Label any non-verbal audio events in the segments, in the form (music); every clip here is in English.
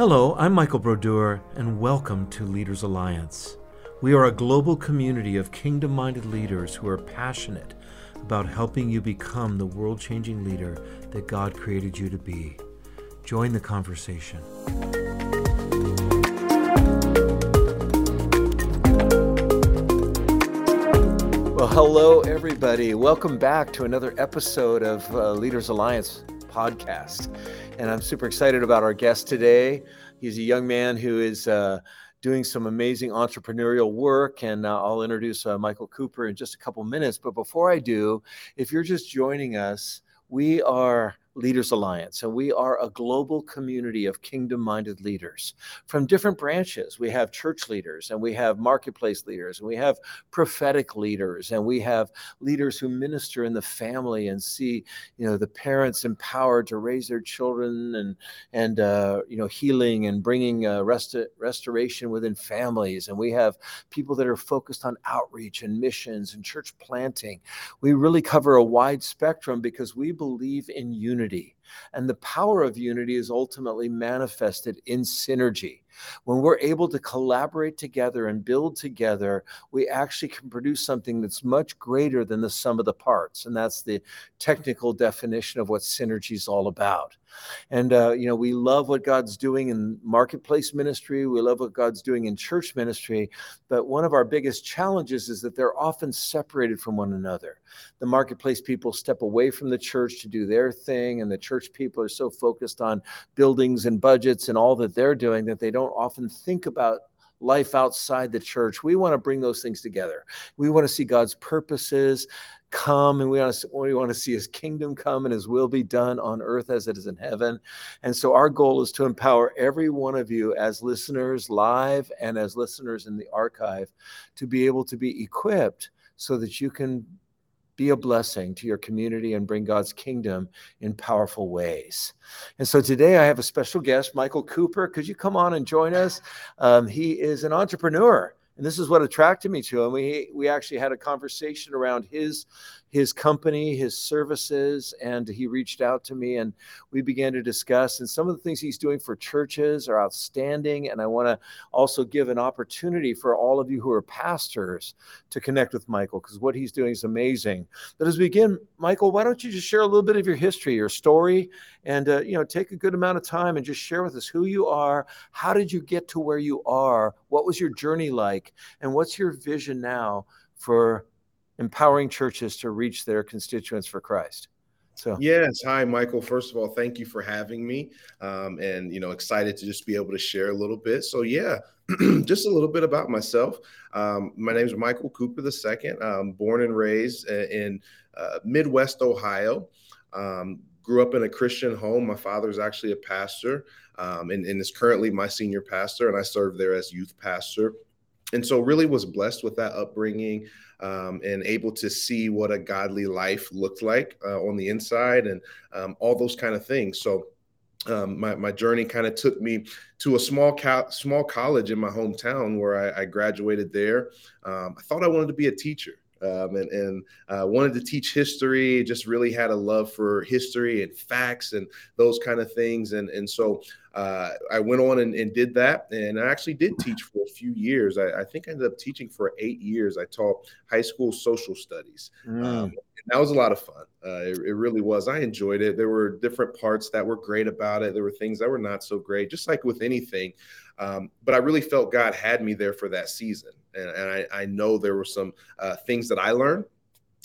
Hello, I'm Michael Brodeur, and welcome to Leaders Alliance. We are a global community of kingdom minded leaders who are passionate about helping you become the world changing leader that God created you to be. Join the conversation. Well, hello, everybody. Welcome back to another episode of uh, Leaders Alliance podcast. And I'm super excited about our guest today. He's a young man who is uh, doing some amazing entrepreneurial work. And uh, I'll introduce uh, Michael Cooper in just a couple minutes. But before I do, if you're just joining us, we are Leaders Alliance, and we are a global community of kingdom minded leaders from different branches. We have church leaders, and we have marketplace leaders, and we have prophetic leaders, and we have leaders who minister in the family and see, you know, the parents empowered to raise their children and, and uh, you know, healing and bringing uh, rest- restoration within families. And we have people that are focused on outreach and missions and church planting. We really cover a wide spectrum because we believe in unity unity. And the power of unity is ultimately manifested in synergy. When we're able to collaborate together and build together, we actually can produce something that's much greater than the sum of the parts. And that's the technical definition of what synergy is all about. And, uh, you know, we love what God's doing in marketplace ministry. We love what God's doing in church ministry. But one of our biggest challenges is that they're often separated from one another. The marketplace people step away from the church to do their thing, and the church people are so focused on buildings and budgets and all that they're doing that they don't often think about life outside the church. We want to bring those things together. We want to see God's purposes come and we want to we want to see his kingdom come and his will be done on earth as it is in heaven. And so our goal is to empower every one of you as listeners live and as listeners in the archive to be able to be equipped so that you can be a blessing to your community and bring God's kingdom in powerful ways. And so today I have a special guest, Michael Cooper. Could you come on and join us? Um, he is an entrepreneur and this is what attracted me to him. We we actually had a conversation around his his company, his services, and he reached out to me and we began to discuss. And some of the things he's doing for churches are outstanding. And I want to also give an opportunity for all of you who are pastors to connect with Michael because what he's doing is amazing. But as we begin, Michael, why don't you just share a little bit of your history, your story, and uh, you know take a good amount of time and just share with us who you are, how did you get to where you are, what was your journey like, and what's your vision now for empowering churches to reach their constituents for Christ. So yes, hi Michael. First of all, thank you for having me, um, and you know, excited to just be able to share a little bit. So yeah, (clears throat) just a little bit about myself. Um, my name is Michael Cooper II. I'm born and raised in uh, Midwest Ohio. Um, grew up in a Christian home. My father is actually a pastor, um, and, and is currently my senior pastor, and I serve there as youth pastor and so really was blessed with that upbringing um, and able to see what a godly life looked like uh, on the inside and um, all those kind of things so um, my, my journey kind of took me to a small co- small college in my hometown where I, I graduated there. Um, I thought I wanted to be a teacher. Um, and, and uh, wanted to teach history. Just really had a love for history and facts and those kind of things. And and so uh, I went on and, and, did that, and I actually did teach for a few years. I, I, think I ended up teaching for eight years. I taught high school social studies. Mm. Um, that was a lot of fun. Uh, it, it, really was. I enjoyed it. There were different parts that were great about it. There were things that were not so great, just like with anything. Um, but I really felt God had me there for that season, and, and I, I, know there were some uh, things that I learned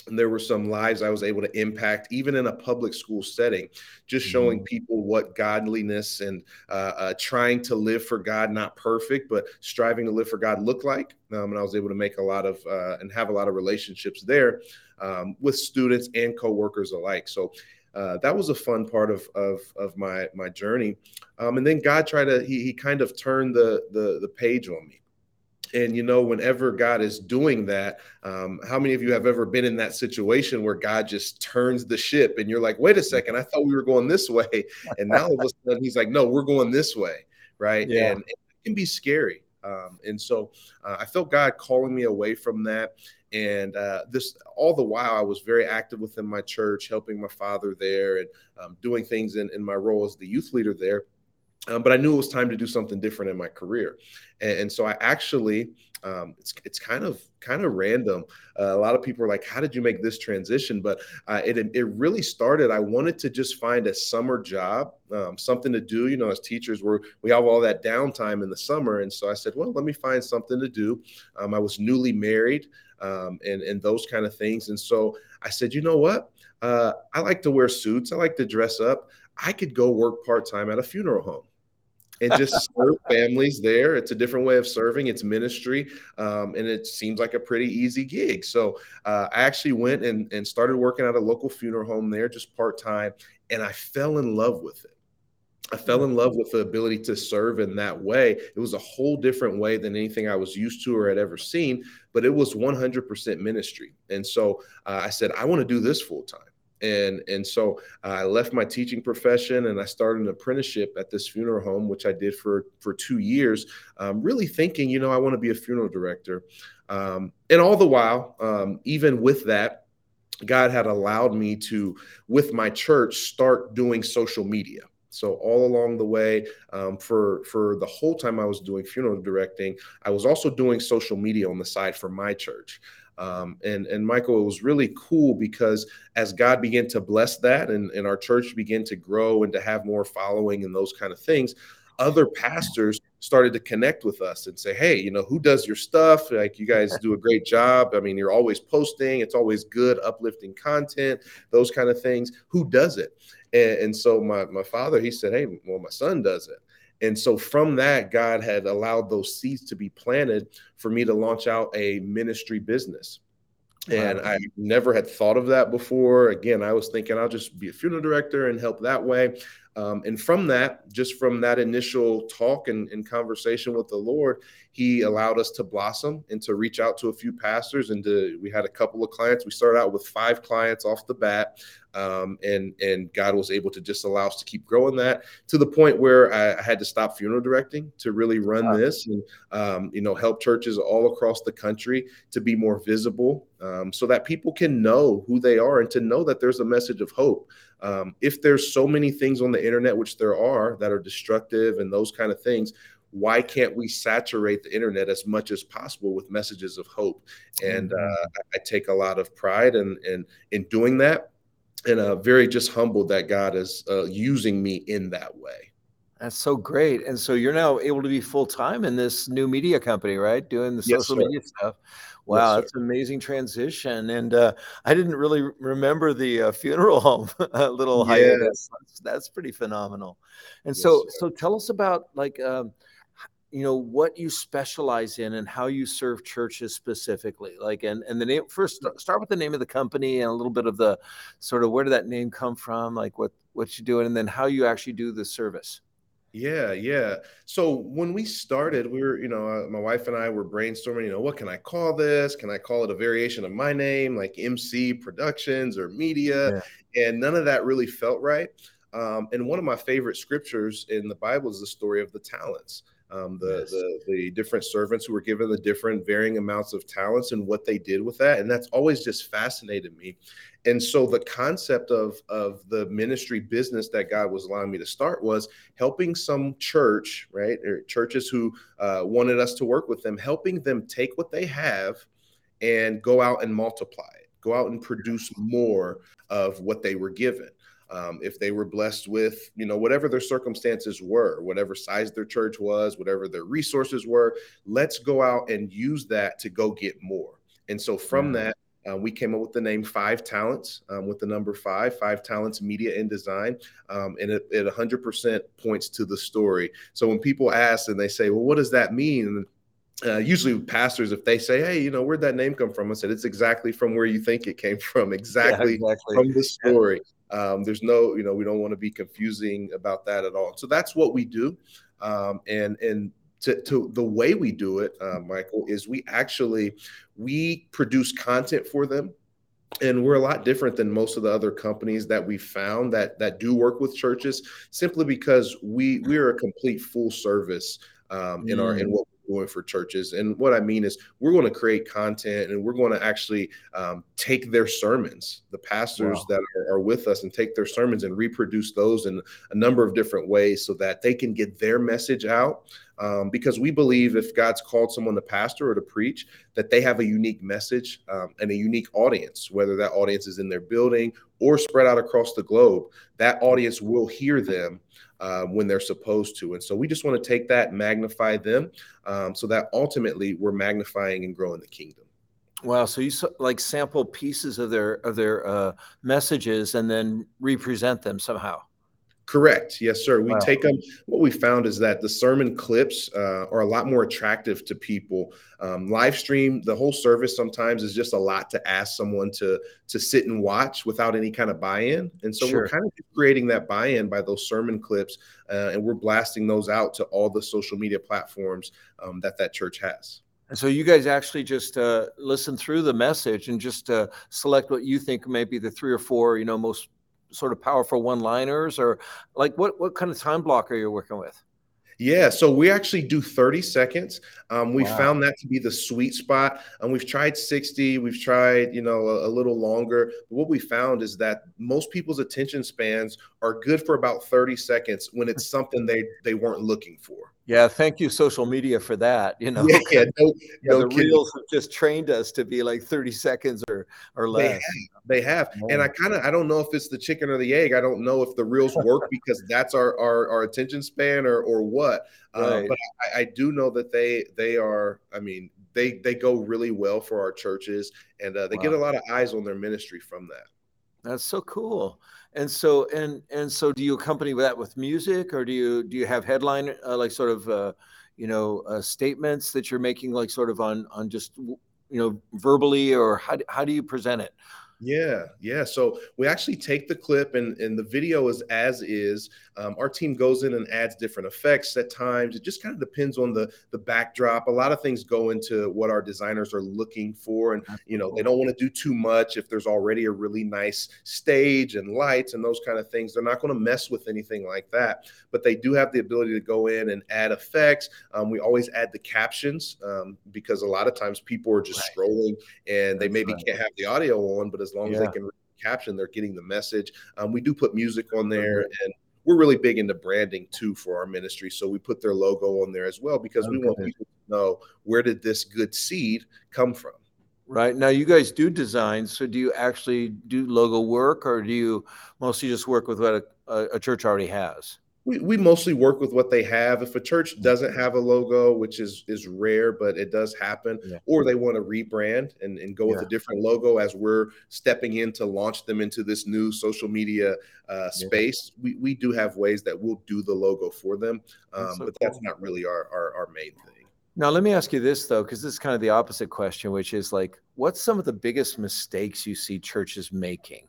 and there were some lives I was able to impact, even in a public school setting, just showing mm-hmm. people what godliness and uh, uh, trying to live for God, not perfect, but striving to live for God look like. Um, and I was able to make a lot of uh, and have a lot of relationships there um, with students and coworkers alike. So uh, that was a fun part of of, of my my journey. Um, and then God tried to he, he kind of turned the, the the page on me. And you know, whenever God is doing that, um, how many of you have ever been in that situation where God just turns the ship and you're like, wait a second, I thought we were going this way. (laughs) And now all of a sudden he's like, no, we're going this way. Right. Yeah. And it can be scary. Um, and so uh, I felt God calling me away from that. And uh, this all the while, I was very active within my church, helping my father there and um, doing things in, in my role as the youth leader there. Um, but I knew it was time to do something different in my career, and, and so I actually um, it's it's kind of kind of random. Uh, a lot of people are like, "How did you make this transition?" But uh, it it really started. I wanted to just find a summer job, um, something to do. You know, as teachers, we we have all that downtime in the summer, and so I said, "Well, let me find something to do." Um, I was newly married, um, and and those kind of things, and so I said, "You know what? Uh, I like to wear suits. I like to dress up. I could go work part time at a funeral home." And just serve families there. It's a different way of serving. It's ministry, um, and it seems like a pretty easy gig. So uh, I actually went and, and started working at a local funeral home there, just part time, and I fell in love with it. I fell in love with the ability to serve in that way. It was a whole different way than anything I was used to or had ever seen, but it was 100% ministry. And so uh, I said, I want to do this full time and and so I left my teaching profession and I started an apprenticeship at this funeral home, which I did for for two years, um, really thinking, you know, I want to be a funeral director, um, and all the while, um, even with that, God had allowed me to, with my church, start doing social media. So all along the way, um, for for the whole time I was doing funeral directing, I was also doing social media on the side for my church. Um, and and Michael, it was really cool because as God began to bless that, and, and our church began to grow and to have more following and those kind of things, other pastors started to connect with us and say, "Hey, you know, who does your stuff? Like, you guys do a great job. I mean, you're always posting. It's always good, uplifting content. Those kind of things. Who does it?" And, and so my my father, he said, "Hey, well, my son does it." And so from that, God had allowed those seeds to be planted for me to launch out a ministry business. And wow. I never had thought of that before. Again, I was thinking I'll just be a funeral director and help that way. Um, and from that, just from that initial talk and, and, conversation with the Lord, He allowed us to blossom and to reach out to a few pastors. And to, we had a couple of clients. We started out with five clients off the bat, um, and and God was able to just allow us to keep growing that to the point where I, I had to stop funeral directing to really run wow. this and um, you know help churches all across the country to be more visible, um, so that people can know who they are and to know that there's a message of hope. Um, if there's so many things on the internet, which there are, that are destructive and those kind of things, why can't we saturate the internet as much as possible with messages of hope? And mm-hmm. uh, I take a lot of pride in, in, in doing that, and uh, very just humbled that God is uh, using me in that way. That's so great. And so you're now able to be full time in this new media company, right? Doing the yes, social sir. media stuff. Wow, yes, that's an amazing transition. And uh, I didn't really remember the uh, funeral (laughs) home little yes. hiatus. That's, that's, pretty phenomenal. And so, sir. so tell us about like, um, you know, what you specialize in and how you serve churches specifically. Like, and and the name first start with the name of the company and a little bit of the sort of where did that name come from? Like what what you're doing, and then how you actually do the service. Yeah, yeah. So when we started, we were, you know, uh, my wife and I were brainstorming, you know, what can I call this? Can I call it a variation of my name, like MC Productions or Media? Yeah. And none of that really felt right. Um, and one of my favorite scriptures in the Bible is the story of the talents um, the, yes. the the different servants who were given the different varying amounts of talents and what they did with that. And that's always just fascinated me. And so the concept of of the ministry business that god was allowing me to start was helping some church right or churches who uh, wanted us to work with them helping them take what they have and go out and multiply it go out and produce more of what they were given um, if they were blessed with you know whatever their circumstances were whatever size their church was whatever their resources were let's go out and use that to go get more and so from that uh, we came up with the name Five Talents um, with the number five, Five Talents Media and Design. Um, and it, it 100% points to the story. So when people ask and they say, well, what does that mean? uh, usually pastors, if they say, "Hey, you know, where'd that name come from?" I said, "It's exactly from where you think it came from, exactly, yeah, exactly. from the story." Um, there's no, you know, we don't want to be confusing about that at all. So that's what we do, um, and and to, to, the way we do it, uh, Michael, is we actually we produce content for them and we're a lot different than most of the other companies that we found that that do work with churches simply because we we are a complete full service um, in our in mm. what doing for churches. And what I mean is, we're going to create content and we're going to actually um, take their sermons, the pastors wow. that are, are, with us, and take their sermons and reproduce those in a number of different ways so that they can get their message out. Um, because we believe if God's called someone to pastor or to preach, that they have a unique message um, and a unique audience, whether that audience is in their building or spread out across the globe, that audience will hear them uh, when they're supposed to. And so we just want to take that, magnify them, um, so that ultimately we're magnifying and growing the kingdom. Wow! So you like sample pieces of their of their uh, messages and then represent them somehow. Correct. Yes, sir. We wow. take them. What we found is that the sermon clips uh, are a lot more attractive to people. Um, live stream, the whole service sometimes is just a lot to ask someone to to sit and watch without any kind of buy-in. And so sure. we're kind of creating that buy-in by those sermon clips, uh, and we're blasting those out to all the social media platforms um, that that church has. And so you guys actually just uh, listen through the message and just uh, select what you think may be the three or four, you know, most sort of powerful one-liners, or like what what kind of time block are you working with? Yeah, so we actually do 30 seconds. Um, we wow. found that to be the sweet spot. And we've tried 60, we've tried, you know, a, a, little longer. But what we found is that most people's attention spans are good for about 30 seconds when it's something they they weren't looking for. Yeah, thank you, social media, for that. You know, (laughs) yeah, yeah, no, yeah no the kidding. reels have just trained us to be like 30 seconds or or less. They have, they have. and I kind of I don't know if it's the chicken or the egg. I don't know if the reels work (laughs) because that's our our, our attention span or or what. Uh, right. Uh, but I, I do know that they they are. I mean, they they go really well for our churches, and uh, they wow. get a lot of eyes on their ministry from that. That's so cool. And so and and so do you accompany that with music or do you do you have headline uh, like sort of uh, you know uh, statements that you're making like sort of on on just you know verbally or how how do you present it? Yeah, yeah. So we actually take the clip and, and the video is as is. Um, our team goes in and adds different effects at times. It just kind of depends on the the backdrop. A lot of things go into what our designers are looking for, and you know they don't want to do too much if there's already a really nice stage and lights and those kind of things. They're not going to mess with anything like that, but they do have the ability to go in and add effects. Um, we always add the captions um, because a lot of times people are just right. scrolling and they maybe right. can't have the audio on, but as long yeah. as they can caption, they're getting the message. Um, we do put music on there, and we're really big into branding too for our ministry. So we put their logo on there as well because okay. we want people to know where did this good seed come from. Right now, you guys do design. So do you actually do logo work, or do you mostly just work with what a, a church already has? We, we mostly work with what they have. If a church doesn't have a logo, which is is rare, but it does happen, yeah. or they want to rebrand and, and go yeah. with a different logo as we're stepping in to launch them into this new social media uh, space, yeah. we, we do have ways that we'll do the logo for them. Um, so but cool. that's not really our, our, our main thing. Now, let me ask you this, though, because this is kind of the opposite question, which is like, what's some of the biggest mistakes you see churches making?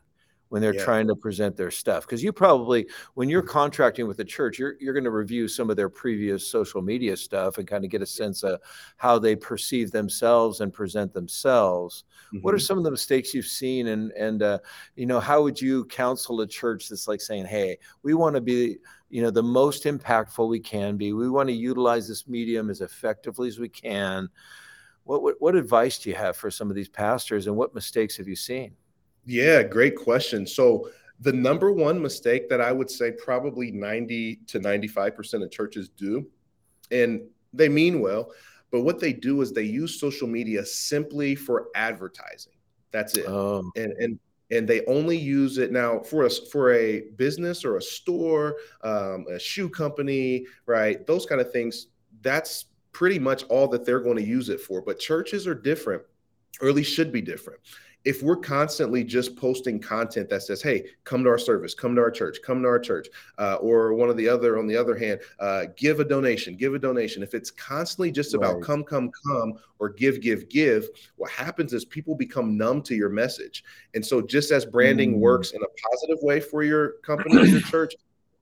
When they're yeah. trying to present their stuff because you probably when you're contracting with the church you're, you're going to review some of their previous social media stuff and kind of get a sense of how they perceive themselves and present themselves mm-hmm. what are mm-hmm. some of the mistakes you've seen and and uh, you know how would you counsel a church that's like saying hey we want to be you know the most impactful we can be we want to utilize this medium as effectively as we can what, what, what advice do you have for some of these pastors and what mistakes have you seen yeah, great question. So the number one mistake that I would say probably 90 to 95% of churches do, and they mean well, but what they do is they use social media simply for advertising. That's it. Um, and and and they only use it now for us for a business or a store, um, a shoe company, right? Those kind of things. That's pretty much all that they're going to use it for. But churches are different, or at least should be different if we're constantly just posting content that says, "Hey, come to our service, come to our church, come to our church," uh, or one of the other, on the other hand, uh, give a donation, give a donation. If it's constantly just right. about come, come, come, or give, give, give, what happens is people become numb to your message. And so, just as branding mm. works in a positive way for your company or your (clears throat) church,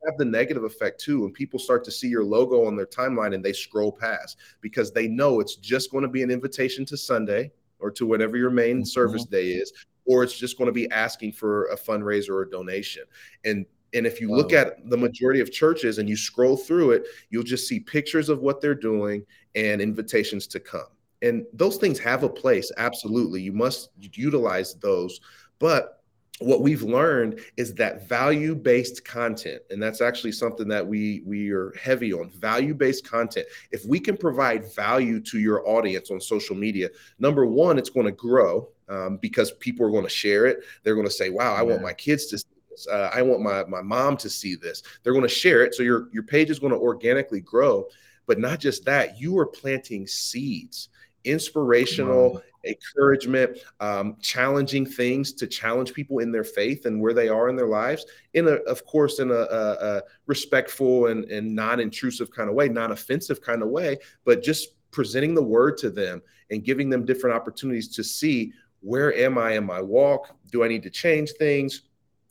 have the negative effect too when people start to see your logo on their timeline and they scroll past because they know it's just going to be an invitation to Sunday or to whatever your main mm-hmm. service day is, or it's just going to be asking for a fundraiser or a donation. And And if you wow. look at the majority of churches and you scroll through it, you'll just see pictures of what they're doing and invitations to come. And those things have a place, absolutely. You must utilize those. But what we've learned is that value-based content and that's actually something that we we are heavy on value-based content. If we can provide value to your audience on social media number one it's going to grow um, because people are going to share it. They're going to say wow i want my kids to see this. Uh, i want my, my mom to see this. They're going to share it so your your page is going to organically grow. But not just that you are planting seeds. Inspirational encouragement, um, challenging things to challenge people in their faith and where they are in their lives. In a, of course, in a, a, a respectful and, and non-intrusive kind of way, non-offensive kind of way, but just presenting the word to them and giving them different opportunities to see where am I in my walk? Do I need to change things?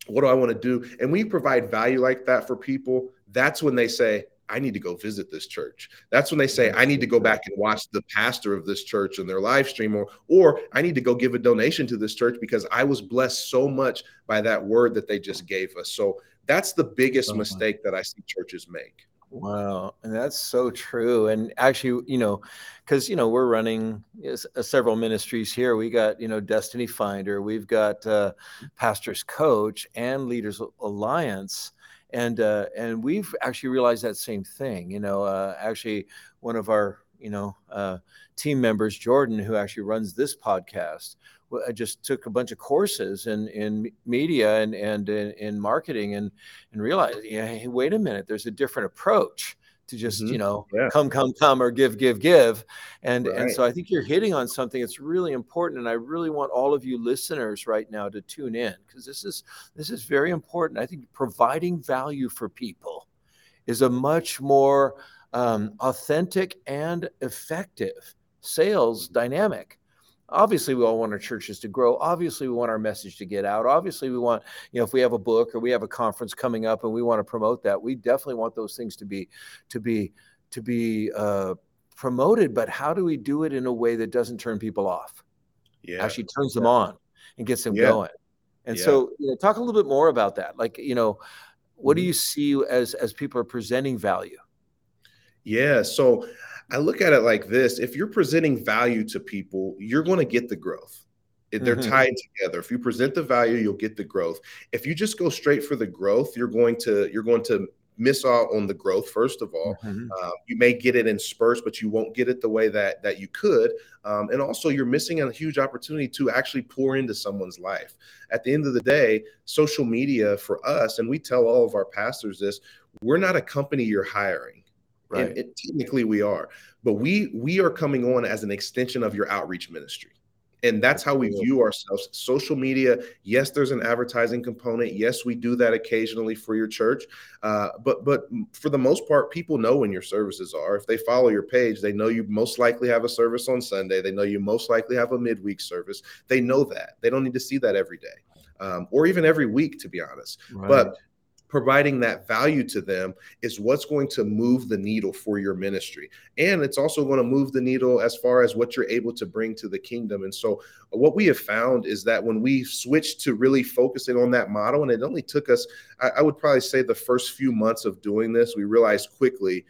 What do I want to do? And we provide value like that for people. That's when they say, I need to go visit this church. That's when they say, I need to go back and watch the pastor of this church and their live stream, or, or I need to go give a donation to this church because I was blessed so much by that word that they just gave us. So that's the biggest oh mistake that I see churches make. Wow, and that's so true. And actually, you know, because you know we're running uh, several ministries here. We got you know Destiny Finder, we've got uh, Pastors Coach, and Leaders Alliance and uh, and we've actually realized that same thing. You know, uh, actually, one of our you know uh, team members, Jordan, who actually runs this podcast, I just took a bunch of courses in in media and and in, in marketing, and and realized, yeah, hey, wait a minute, there's a different approach to just mm-hmm. you know yeah. come come come or give give give and right. and so i think you're hitting on something that's really important and i really want all of you listeners right now to tune in because this is this is very important i think providing value for people is a much more um, authentic and effective sales dynamic obviously we all want our churches to grow. Obviously we want our message to get out. Obviously we want you know if we have a book or we have a conference coming up and we want to promote that we definitely want those things to be to be to be uh, promoted but how do we do it in a way that doesn't turn people off? Yeah. Actually turns them on and gets them yeah. going. And yeah. so you know, talk a little bit more about that. Like you know what mm-hmm. do you see as as people are presenting value? Yeah. So I look at it like this if you're presenting value to people, you're going to get the growth. They're mm-hmm. tied together. If you present the value, you'll get the growth. If you just go straight for the growth, you're going to you're going to miss out on the growth first of all mm-hmm. uh, you may get it in spurts but you won't get it the way that that you could um, and also you're missing a huge opportunity to actually pour into someone's life at the end of the day social media for us and we tell all of our pastors this we're not a company you're hiring Right. And technically we are, but we we are coming on as an extension of your outreach ministry. And that's how we view ourselves. Social media, yes, there's an advertising component. Yes, we do that occasionally for your church. Uh, but but for the most part, people know when your services are. If they follow your page, they know you most likely have a service on Sunday. They know you most likely have a midweek service. They know that. They don't need to see that every day. Um, or even every week, to be honest. Right. But providing that value to them is what's going to move the needle for your ministry. And it's also going to move the needle as far as what you're able to bring to the kingdom. And so, what we have found is that when we switched to really focusing on that model, and it only took us, I, I would probably say the first few months of doing this, we realized quickly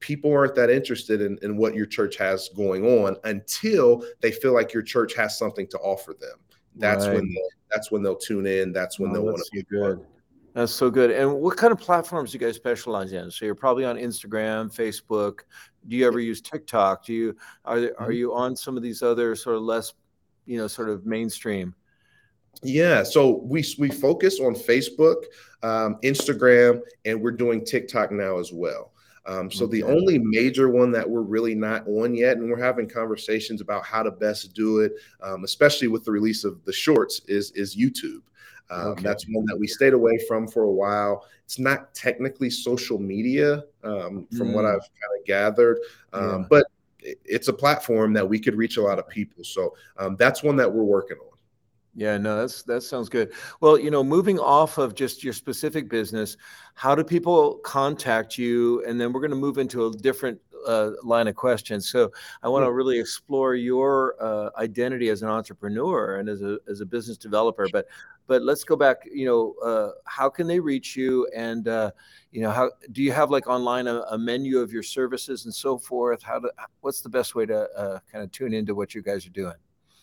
people aren't that interested in, in what your church has going on until they feel like your church has something to offer them. That's right. when that's when they'll tune in. That's when oh, they'll want to be good. Part. That's so good. And what kind of platforms do you guys specialize in? So you're probably on Instagram, Facebook. Do you ever use TikTok? Do you are there, are mm-hmm. you on some of these other sort of less, you know, sort of mainstream? Yeah, so we we focus on Facebook, um, Instagram, and we're doing TikTok now as well. Um, so the only major one that we're really not on yet, and we're having conversations about how to best do it, um, especially with the release of the shorts, is is YouTube. Um, okay. That's one that we stayed away from for a while. It's not technically social media, um, from mm. what I've kind of gathered, um, yeah. but it's a platform that we could reach a lot of people. So um, that's one that we're working on. Yeah, no, that's that sounds good. Well, you know, moving off of just your specific business, how do people contact you? And then we're going to move into a different uh, line of questions. So I want to really explore your uh, identity as an entrepreneur and as a as a business developer. But but let's go back. You know, uh, how can they reach you? And uh, you know, how do you have like online a, a, menu of your services and so forth? How to what's the best way to uh, kind of tune into what you guys are doing?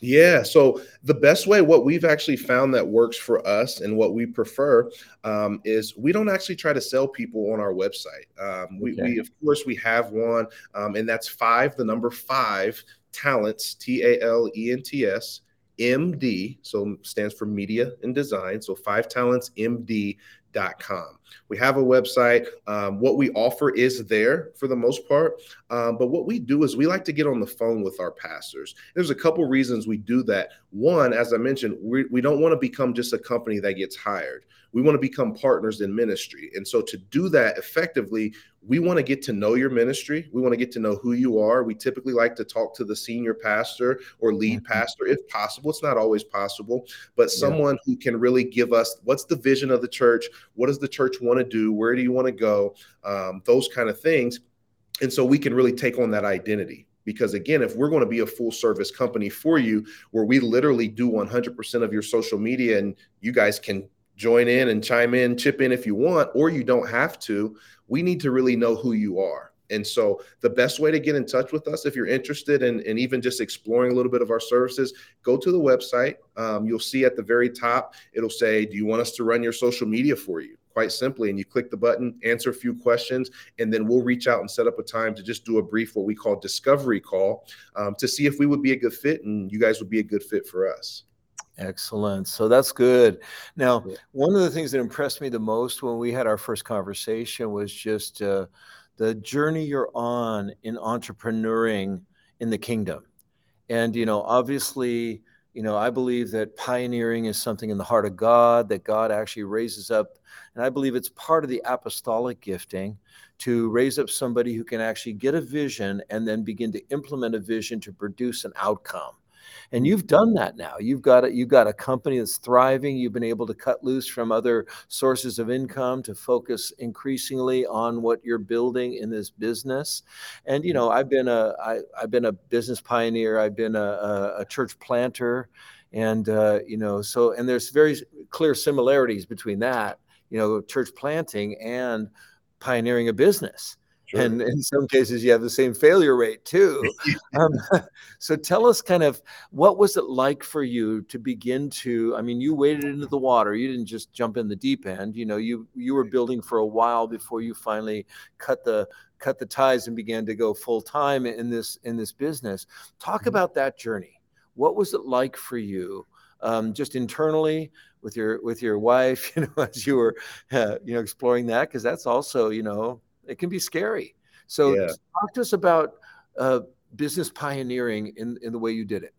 Yeah. So the best way, what we've actually found that works for us and what we prefer um, is we don't actually try to sell people on our website. Um, we, okay. we, of course, we have one, um, and that's five, the number five talents, T A L E N T S. MD, so stands for media and design. So five talents MD com. We have a website. Um, what we offer is there for the most part. Um, but what we do is we like to get on the phone with our pastors. There's a couple reasons we do that. One, as I mentioned, we, we don't want to become just a company that gets hired. We want to become partners in ministry. And so to do that effectively, we want to get to know your ministry. We want to get to know who you are. We typically like to talk to the senior pastor or lead mm-hmm. pastor if possible. It's not always possible, but someone yeah. who can really give us what's the vision of the church? What does the church want to do? Where do you want to go? Um, those kind of things. And so we can really take on that identity because again if we're going to be a full service company for you where we literally do 100% of your social media and you guys can join in and chime in, chip in if you want, or you don't have to. We need to really know who you are. And so, the best way to get in touch with us, if you're interested in, in even just exploring a little bit of our services, go to the website. Um, you'll see at the very top, it'll say, Do you want us to run your social media for you? Quite simply. And you click the button, answer a few questions, and then we'll reach out and set up a time to just do a brief, what we call discovery call, um, to see if we would be a good fit and you guys would be a good fit for us. Excellent. So that's good. Now, one of the things that impressed me the most when we had our first conversation was just uh, the journey you're on in entrepreneuring in the kingdom. And, you know, obviously, you know, I believe that pioneering is something in the heart of God that God actually raises up. And I believe it's part of the apostolic gifting to raise up somebody who can actually get a vision and then begin to implement a vision to produce an outcome and you've done that now. You've got a, you've got a company that's thriving. You've been able to cut loose from other sources of income to focus increasingly on what you're building in this business. And you know i've been a I, i've been a business pioneer. I've been a, a, a church planter. And uh, you know so and there's very clear similarities between that you know church planting and pioneering a business Sure. And in some cases, you have the same failure rate too. (laughs) um, (laughs) so tell us kind of what was it like for you to begin to? I mean, you waded into the water. You didn't just jump in the deep end. You know, you you were building for a while before you finally cut the cut the ties and began to go full time in this in this business. Talk mm-hmm. about that journey. What was it like for you? Um, just internally with your with your wife, (laughs) you know, as you were, uh, you know, exploring that because that's also, you know, it can be scary. So yeah. talk to us about uh, business pioneering in, in the way you did it.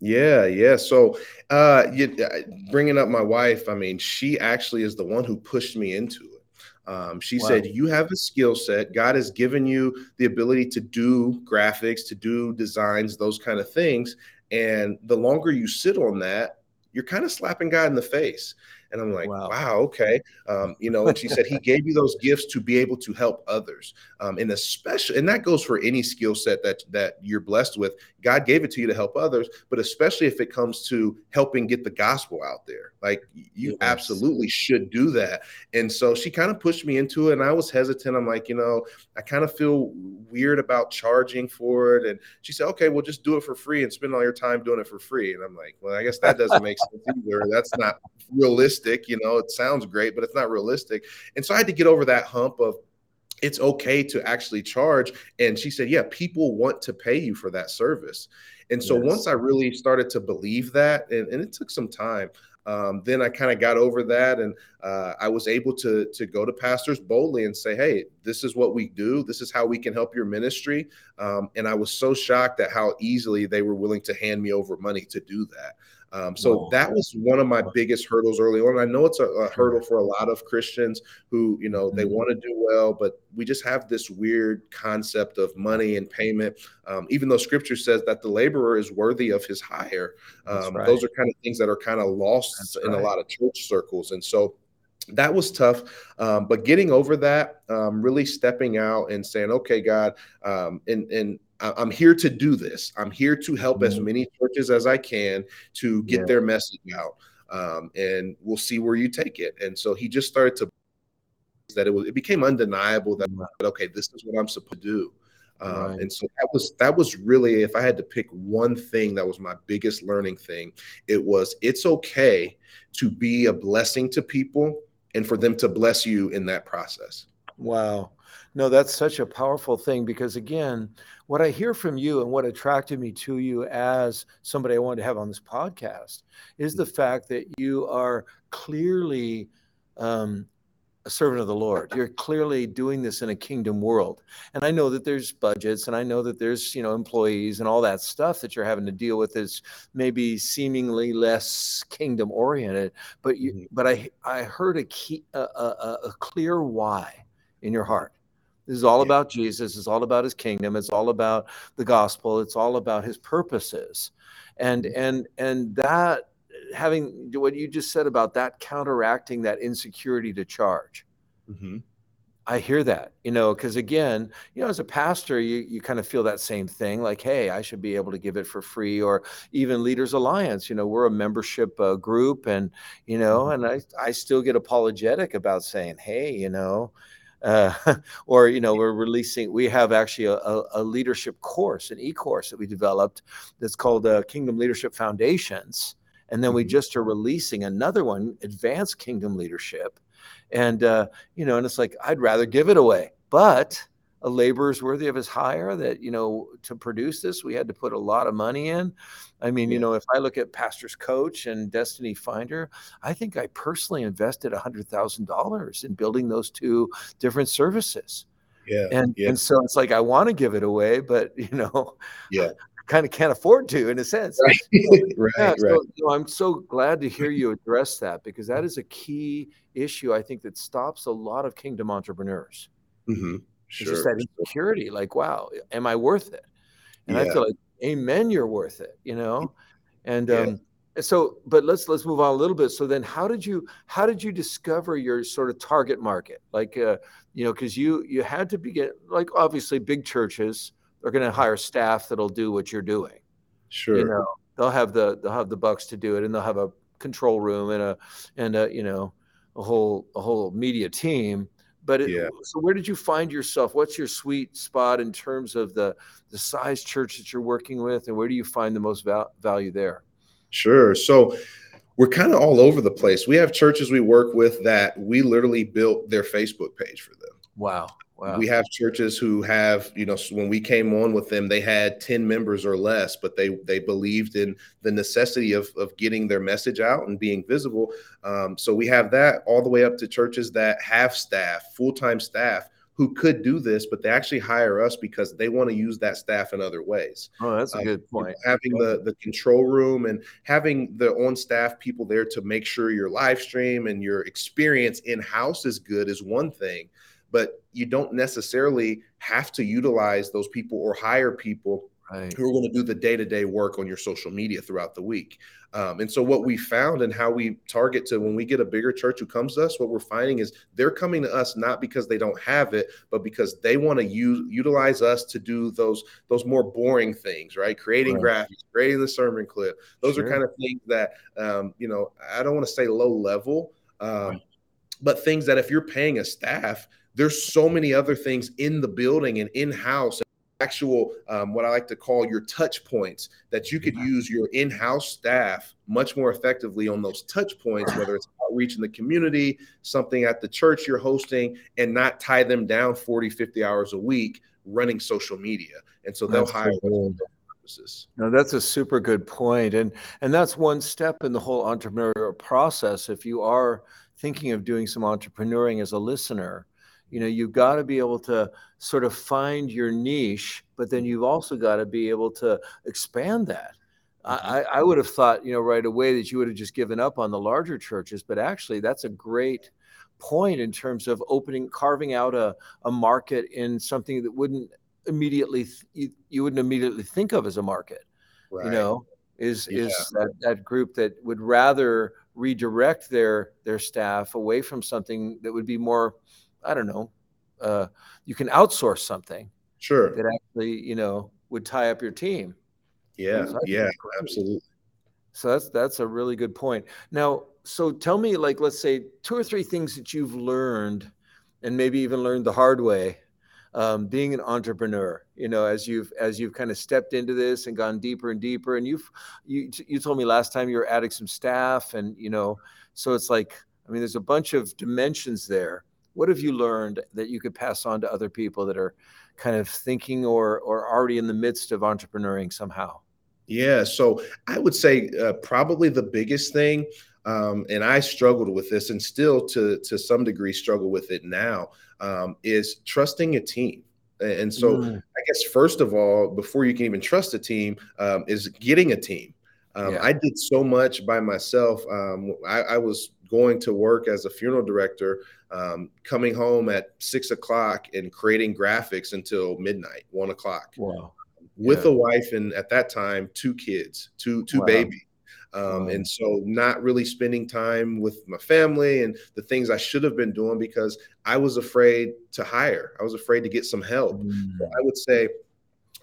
Yeah, yeah. So, uh, you, uh, bringing up my wife, I mean, she actually is the one who pushed me into it. Um, she wow. said, You have a skill set. God has given you the ability to do graphics, to do designs, those kind of things. And the longer you sit on that, you're kind of slapping God in the face. And I'm like, wow, wow okay. Um, you know, and she said, He gave you those gifts to be able to help others. Um, and especially, and that goes for any skill set that that you're blessed with. God gave it to you to help others, but especially if it comes to helping get the gospel out there. Like you yes. absolutely should do that. And so she kind of pushed me into it, and I was hesitant. I'm like, you know, I kind of feel weird about charging for it. And she said, okay, well, just do it for free and spend all your time doing it for free. And I'm like, well, I guess that doesn't make sense either. That's not realistic. You know, it sounds great, but it's not realistic. And so I had to get over that hump of it's okay to actually charge. And she said, yeah, people want to pay you for that service. And so yes. once I really started to believe that, and, and it took some time, um, then I kind of got over that, and uh, I was able to to go to pastors boldly and say, "Hey, this is what we do. This is how we can help your ministry." Um, and I was so shocked at how easily they were willing to hand me over money to do that. Um, so that was one of my biggest hurdles early on. I know it's a, a hurdle for a lot of Christians who, you know, they mm-hmm. want to do well, but we just have this weird concept of money and payment. Um, even though Scripture says that the laborer is worthy of his hire, um, right. those are kind of things that are kind of lost That's in right. a lot of church circles. And so that was tough. Um, but getting over that, um, really stepping out and saying, okay, God, um, and, and I'm here to do this. I'm here to help mm-hmm. as many churches as I can to get yeah. their message out. Um, and we'll see where you take it. And so he just started to that it was it became undeniable that okay, this is what I'm supposed to do. Um, right. And so that was that was really if I had to pick one thing that was my biggest learning thing, it was it's okay to be a blessing to people and for them to bless you in that process. Wow. No, that's such a powerful thing because, again, what I hear from you and what attracted me to you as somebody I wanted to have on this podcast is the fact that you are clearly um, a servant of the Lord. You're clearly doing this in a kingdom world. And I know that there's budgets and I know that there's, you know, employees and all that stuff that you're having to deal with is maybe seemingly less kingdom oriented, but you mm-hmm. but I I heard a key a, a, a clear why in your heart. This is all yeah. about Jesus. It's all about his kingdom. It's all about the gospel. It's all about his purposes. And mm-hmm. and and that having what you just said about that counteracting that insecurity to charge. Mm-hmm. I hear that, you know, because again, you know, as a pastor, you you kind of feel that same thing, like, hey, I should be able to give it for free, or even Leaders Alliance, you know, we're a membership uh, group, and you know, mm-hmm. and I I still get apologetic about saying, hey, you know, uh, (laughs) or you know we're releasing we have actually a, a, leadership course an e-course that we developed that's called uh, kingdom leadership foundations. And then we mm-hmm. just are releasing another one advanced kingdom leadership. And uh, you know and it's like i'd rather give it away. But a labor is worthy of his hire that you know to produce this we had to put a lot of money in i mean yeah. you know if i look at pastor's coach and destiny finder i think i personally invested $100000 in building those two different services yeah and yeah. and so it's like i want to give it away but (laughs) you know yeah (laughs) kind of can't afford to in a sense. Right. (laughs) right, yeah, right. So, you know, I'm so glad to hear you address that because that is a key issue I think that stops a lot of kingdom entrepreneurs. Mm-hmm. Sure. It's just that insecurity, like, wow, am I worth it? And yeah. I feel like, amen, you're worth it, you know? And yeah. um so but let's let's move on a little bit so then how did you how did you discover your sort of target market like uh you know because you you had to begin like obviously big churches they're going to hire staff that'll do what you're doing. Sure. You know, they'll have the they'll have the bucks to do it, and they'll have a control room and a and a you know a whole a whole media team. But it, yeah. so where did you find yourself? What's your sweet spot in terms of the the size church that you're working with, and where do you find the most val- value there? Sure. So we're kind of all over the place. We have churches we work with that we literally built their Facebook page for them. Wow. Wow. We have churches who have, you know, when we came on with them, they had 10 members or less, but they they believed in the necessity of, of getting their message out and being visible. Um, so we have that all the way up to churches that have staff, full-time staff who could do this, but they actually hire us because they want to use that staff in other ways. Oh, that's a uh, good point. Having the the control room and having the on staff people there to make sure your live stream and your experience in house is good is one thing but you don't necessarily have to utilize those people or hire people right. who are going to do the day-to-day work on your social media throughout the week um, and so what we found and how we target to when we get a bigger church who comes to us what we're finding is they're coming to us not because they don't have it but because they want to use utilize us to do those those more boring things right creating right. graphics creating the sermon clip those sure. are kind of things that um, you know i don't want to say low level um, right. but things that if you're paying a staff there's so many other things in the building and in house actual um, what i like to call your touch points that you could use your in-house staff much more effectively on those touch points whether it's outreach in the community something at the church you're hosting and not tie them down 40 50 hours a week running social media. And so they'll that's hire no, that's a super good point, and and that's one step in the whole entrepreneurial process. If you are thinking of doing some entrepreneuring as a listener, you know you've got to be able to sort of find your niche but then you've also got to be able to expand that mm-hmm. I, I would have thought you know right away that you would have just given up on the larger churches but actually that's a great point in terms of opening carving out a, a market in something that wouldn't immediately you, you wouldn't immediately think of as a market right. you know is yeah. is that, that group that would rather redirect their their staff away from something that would be more i don't know uh, you can outsource something sure. that actually you know would tie up your team. Yeah so yeah absolutely. So that's that's a really good point. Now so tell me like let's say two or three things that you've learned and maybe even learned the hard way um, being an entrepreneur you know as you've as you've kind of stepped into this and gone deeper and deeper and you've you you told me last time you were adding some staff and you know so it's like i mean there's a bunch of dimensions there what have you learned that you could pass on to other people that are kind of thinking or or already in the midst of entrepreneuring somehow yeah so i would say uh, probably the biggest thing um, and I struggled with this, and still to to some degree struggle with it now, um, is trusting a team. And so, mm. I guess first of all, before you can even trust a team, um, is getting a team. Um, yeah. I did so much by myself. Um, I, I, was going to work as a funeral director, um, coming home at six o'clock and creating graphics until midnight, one o'clock. Wow. With yeah. a wife and at that time two kids, two two wow. babies. Um, and so not really spending time with my family and the things I should have been doing because I was afraid to hire. I was afraid to get some help. Mm. So I would say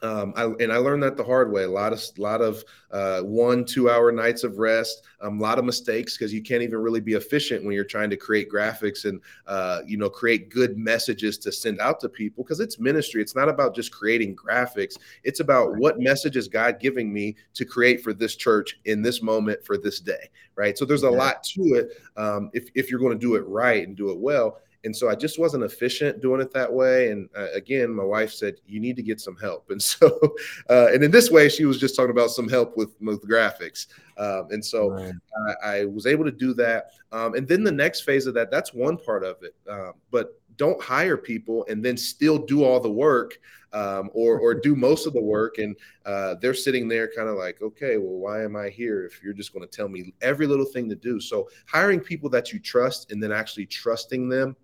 um, I, and I learned that the hard way. A lot of lot of uh, one two hour nights of rest. A um, lot of mistakes because you can't even really be efficient when you're trying to create graphics and uh, you know create good messages to send out to people. Because it's ministry. It's not about just creating graphics. It's about what message is God giving me to create for this church in this moment for this day. Right. So there's a lot to it. Um, if if you're going to do it right and do it well. And so I just wasn't efficient doing it that way. And uh, again, my wife said, you need to get some help. (laughs) And so, uh, and in this way, she was just talking about some help with, with graphics. Um, and so right. I, I, was able to do that. Um, and then the next phase of that, that's one part of it. Um, but don't hire people and then still do all the work um, or or do most of the work and uh, they're sitting there kind of like okay well why am i here if you're just going to tell me every little thing to do so hiring people that you trust and then actually trusting them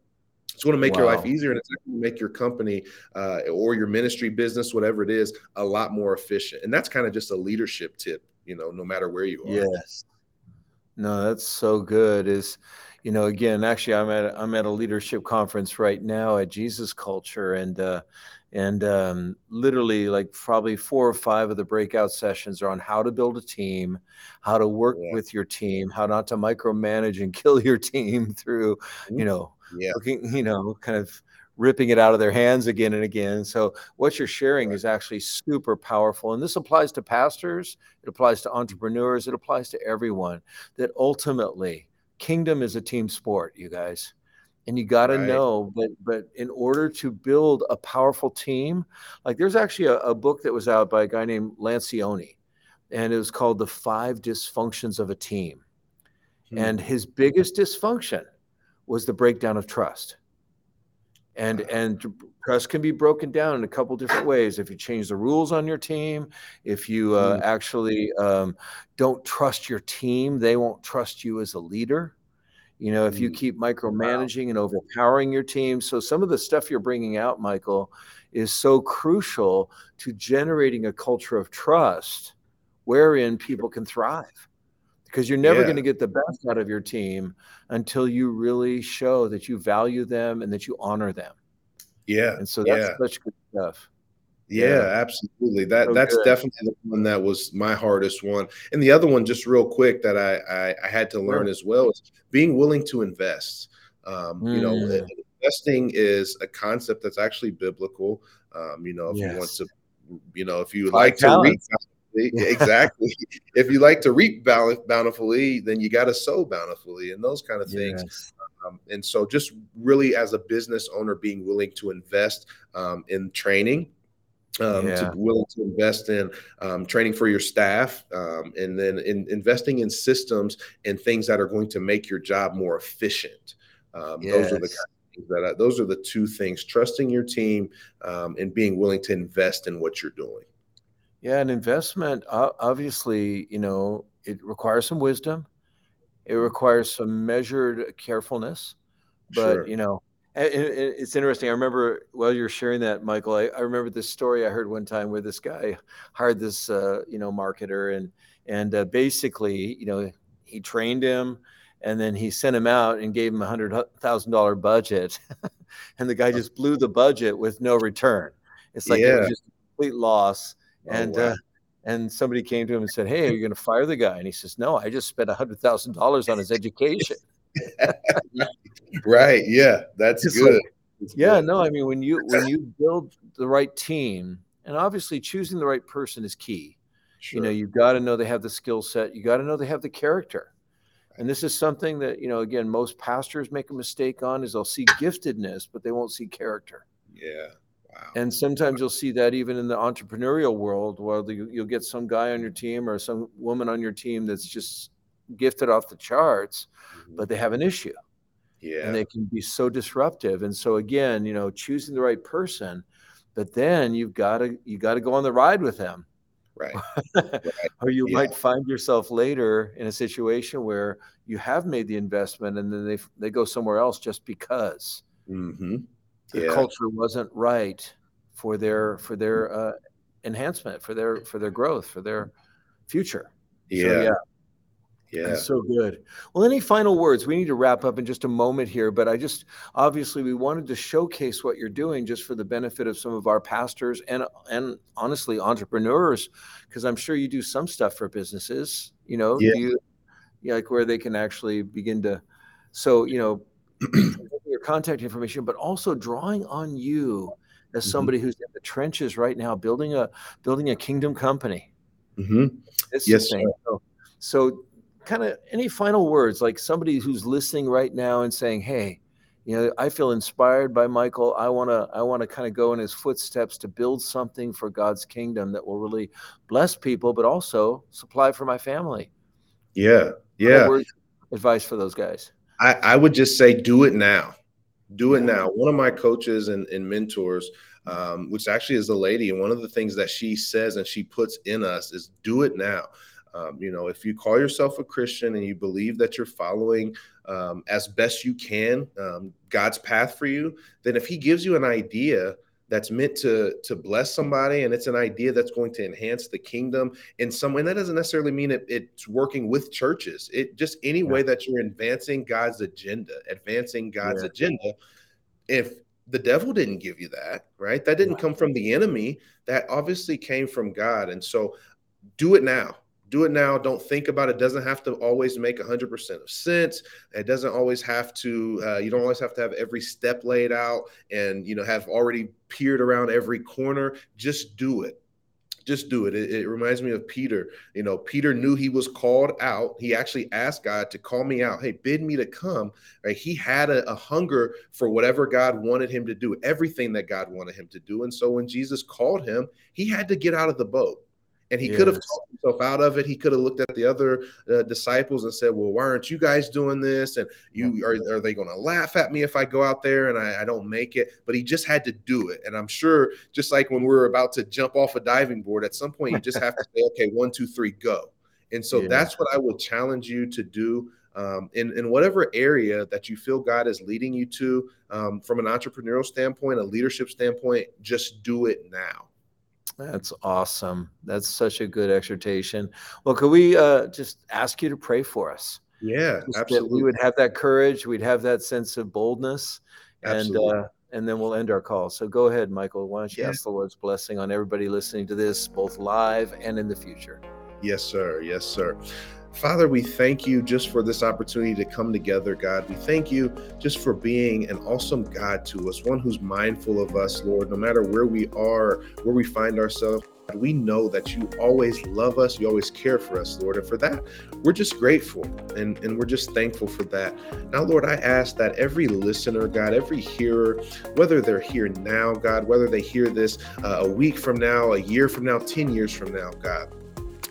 it's going to make wow. your life easier and it's going to make your company uh, or your ministry business, whatever it is, a lot more efficient. And that's kind of just a leadership tip, you know, no matter where you are. Yes. No, that's so good. Is, you know, again, actually, I'm at I'm at a leadership conference right now at Jesus Culture, and uh, and um, literally, like probably four or five of the breakout sessions are on how to build a team, how to work yeah. with your team, how not to micromanage and (laughs) kill your team through, you know, yeah. looking, you know, kind of ripping it out of their hands again and again. So what you're sharing right. is actually super powerful. And this applies to pastors, it applies to entrepreneurs, it applies to everyone that ultimately kingdom is a team sport, you guys. And you got to right. know, but but in order to build a powerful team, like there's actually a, a book that was out by a guy named Lencioni, and it was called The Five Dysfunctions of a Team. Hmm. And his biggest dysfunction was the breakdown of trust. And and trust can be broken down in a couple different ways. If you change the rules on your team, if you uh, mm. actually um, don't trust your team, they won't trust you as a leader. You know, if you mm. keep micromanaging and overpowering your team. So some of the stuff you're bringing out, Michael, is so crucial to generating a culture of trust wherein people can thrive because you're never yeah. going to get the best out of your team until you really show that you value them and that you honor them. Yeah. And so that's yeah. such good stuff. Yeah, yeah. absolutely. That so that's good. definitely the one that was my hardest one. And the other one, just real quick, that I I, I had to learn as well is being willing to invest. Um, mm. You know, mm. investing is a concept that's actually biblical. Um, you know, if yes. you want to, you know, if you would like to read (laughs) exactly. if you like to reap bountifully, then you got to sow bountifully and those kind of things. Yes. Um, and so, just really as a business owner, being willing to invest um, in training, um, yeah. to willing to invest in um, training for your staff, um, and then in investing in systems and things that are going to make your job more efficient. Um, yes. Those are the kind of that I, those are the two things: trusting your team um, and being willing to invest in what you're doing. Yeah, an investment, obviously, you know, it requires some wisdom. It requires some measured carefulness. But, sure. you know, it's interesting. I remember while you're sharing that, Michael, I, I, remember this story I heard one time where this guy (laughs) hired this, uh, you know, marketer and, and uh, basically, you know, he trained him and then he sent him out and gave him a hundred thousand dollar budget, (laughs) and the guy just blew the budget with no return. It's like yeah. it was just a complete loss. Oh, and wow. uh, and somebody came to him and said, "Hey, are you going to fire the guy?" And he says, "No, I just spent a hundred thousand dollars on his education." (laughs) right. Yeah, that's it's good. Like, yeah. Good. No, I mean when you when you build the right team, and obviously choosing the right person is key. Sure. You know, you've got to know they have the skill set. You got to know they have the character. And this is something that, you know, again, most pastors make a mistake on is they'll see giftedness, but they won't see character. Yeah. Wow. And sometimes you'll see that even in the entrepreneurial world, where you'll get some guy on your team or some woman on your team that's just gifted off the charts, mm-hmm. but they have an issue. Yeah. And they can be so disruptive. And so again, you know, choosing the right person, but then you've got to you got to go on the ride with them Right. (laughs) right. or you yeah. might find yourself later in a situation where you have made the investment and then they they go somewhere else just because mm-hmm. The yeah. culture wasn't right for their for their uh, enhancement, for their for their growth, for their future. Yeah. So, yeah. Yeah. That's so good. Well, any final words? We need to wrap up in just a moment here, but I just obviously we wanted to showcase what you're doing just for the benefit of some of our pastors and and honestly entrepreneurs, because I'm sure you do some stuff for businesses, you know, yeah. you, like where they can actually begin to so, you know, contact information, but also drawing on you as mm-hmm. somebody mm-hmm. who's in the trenches right now, building a building a kingdom company. Mm-hmm. Yes. So, so kind of any final words, like somebody who's listening right now and saying, "Hey, you know, I feel inspired by Michael. I want to I want to kind of go in his footsteps to build something for God's kingdom that will really bless people, but also supply for my family." Yeah, yeah. advice for those guys. I, I would just say, do it now. Do it now. One of my coaches and, and mentors, um, which actually is a lady, and one of the things that she says and she puts in us is, "Do it now." Um, you know, if you call yourself a Christian and you believe that you're following um, as best you can um, God's path for you, then if He gives you an idea that's meant to to bless somebody and it's an idea that's going to enhance the kingdom in some way, and that doesn't necessarily mean it, it's working with churches. It just any yeah. way that you're advancing God's agenda, advancing God's yeah. agenda. If the devil didn't give you that, right? That didn't come from the enemy. That obviously came from God. And so do it now do it now. Don't think about it. Doesn't have to always make 100% of sense. It doesn't always have to, uh, you don't always have to have every step laid out and, you know, have already peered around every corner. Just do it. Just do it. it. It reminds me of Peter. You know, Peter knew he was called out. He actually asked God to call me out. Hey, bid me to come. Right? He had a, a hunger for whatever God wanted him to do, everything that God wanted him to do. And so when Jesus called him, he had to get out of the boat and he yes. could have talked himself out of it. He could have looked at the other uh, disciples and said, "Well, why aren't you guys doing this? And you are, are they going to laugh at me if I go out there and I, I, don't make it?" But he just had to do it. And I'm sure, just like when we're about to jump off a diving board, at some point you just have to say, "Okay, one, two, three, go." And so yeah. that's what I would challenge you to do. Um, in, in whatever area that you feel God is leading you to, um, from an entrepreneurial standpoint, a leadership standpoint, just do it now. That's awesome. That's such a good exhortation. Well, could we uh, just ask you to pray for us? Yeah, just absolutely. we would have that courage. We'd have that sense of boldness, absolutely. and uh, and then we'll end our call. So go ahead, Michael. Why don't you yeah. ask the Lord's blessing on everybody listening to this, both live and in the future? Yes, sir. Yes, sir. Father, we thank you just for this opportunity to come together, God. We thank you just for being an awesome God to us, one who's mindful of us, Lord, no matter where we are, where we find ourselves. We know that you always love us, you always care for us, Lord. And for that, we're just grateful and, and we're just thankful for that. Now, Lord, I ask that every listener, God, every hearer, whether they're here now, God, whether they hear this uh, a week from now, a year from now, 10 years from now, God,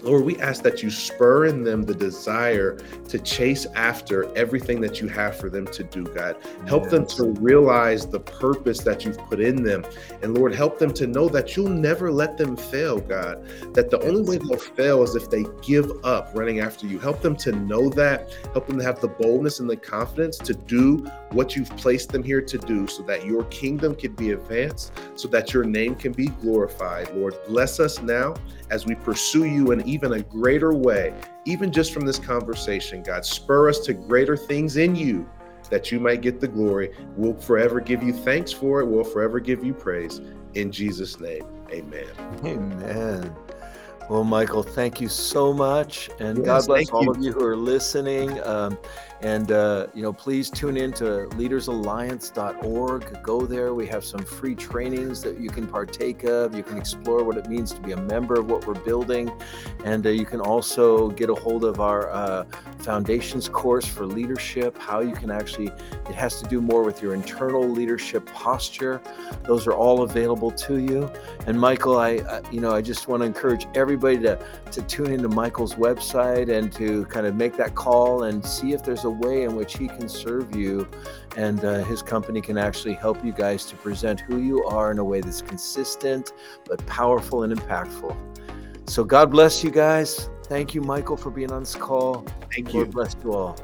Lord, we ask that you spur in them the desire to chase after everything that you have for them to do, God. Help yes. them to realize the purpose that you've put in them. And Lord, help them to know that you'll never let them fail, God. That the yes. only way they'll fail is if they give up running after you. Help them to know that. Help them to have the boldness and the confidence to do what you've placed them here to do so that your kingdom can be advanced, so that your name can be glorified. Lord, bless us now as we pursue you in even a greater way, even just from this conversation. God, spur us to greater things in you that you might get the glory. We'll forever give you thanks for it. We'll forever give you praise. In Jesus' name, amen. Amen. Well, Michael, thank you so much. And yes, God bless all you. of you who are listening. Um, and, uh, you know, please tune in to leadersalliance.org. Go there. We have some free trainings that you can partake of. You can explore what it means to be a member of what we're building. And uh, you can also get a hold of our uh, foundations course for leadership, how you can actually, it has to do more with your internal leadership posture. Those are all available to you. And Michael, I, I you know, I just want to encourage everybody to, to tune into Michael's website and to kind of make that call and see if there's a way in which he can serve you and uh, his company can actually help you guys to present who you are in a way that's consistent but powerful and impactful. So God bless you guys. Thank you, Michael, for being on this call. Thank you. Lord bless you all.